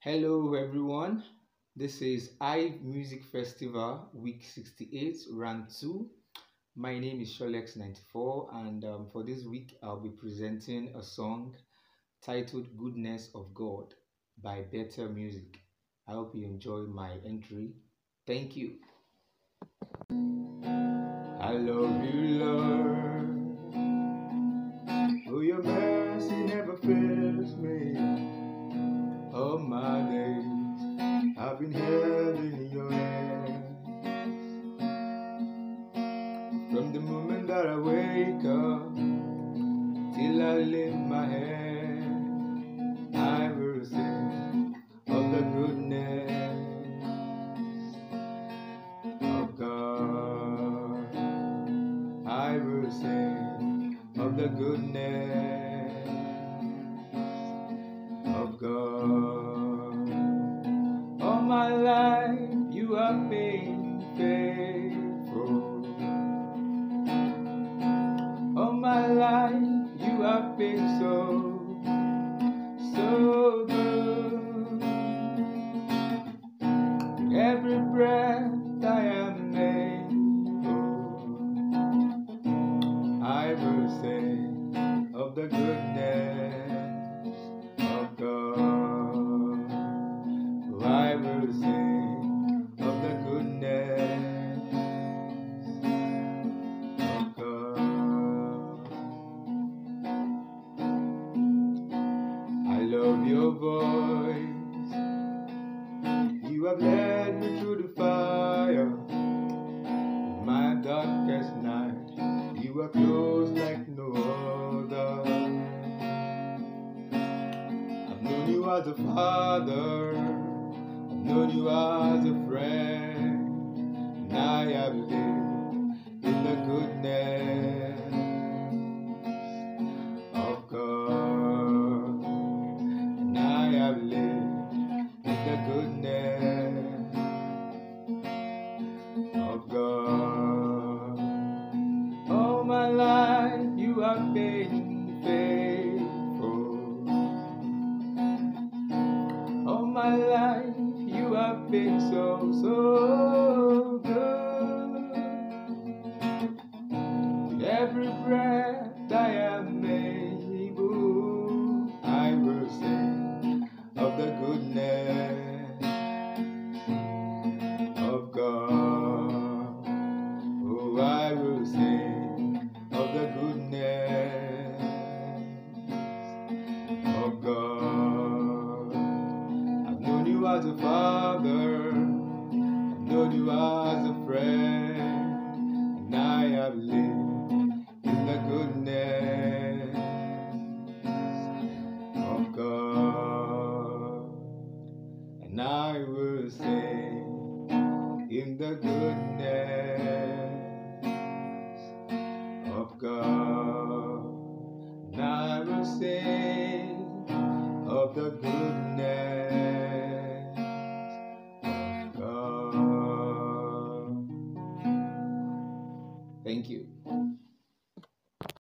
Hello, everyone. This is Hive Music Festival Week 68, Round 2. My name is Sholex94, and um, for this week, I'll be presenting a song titled Goodness of God by Bethel Music. I hope you enjoy my entry. Thank you. I love you, I lift my head, I will sing of the goodness of God. I will sing of the goodness of God. All my life you have been so, so your voice. You have led me through the fire. My darkest night, you are close like no other. I've known you as a father, I've known you as a friend, All my life you have been so, so good. Every breath I am able, I will sing of the goodness of God. Oh, I will sing as a father, I know you as a friend, and I have lived in the goodness of God. And I will sing in the goodness of God. And I will sing of the goodness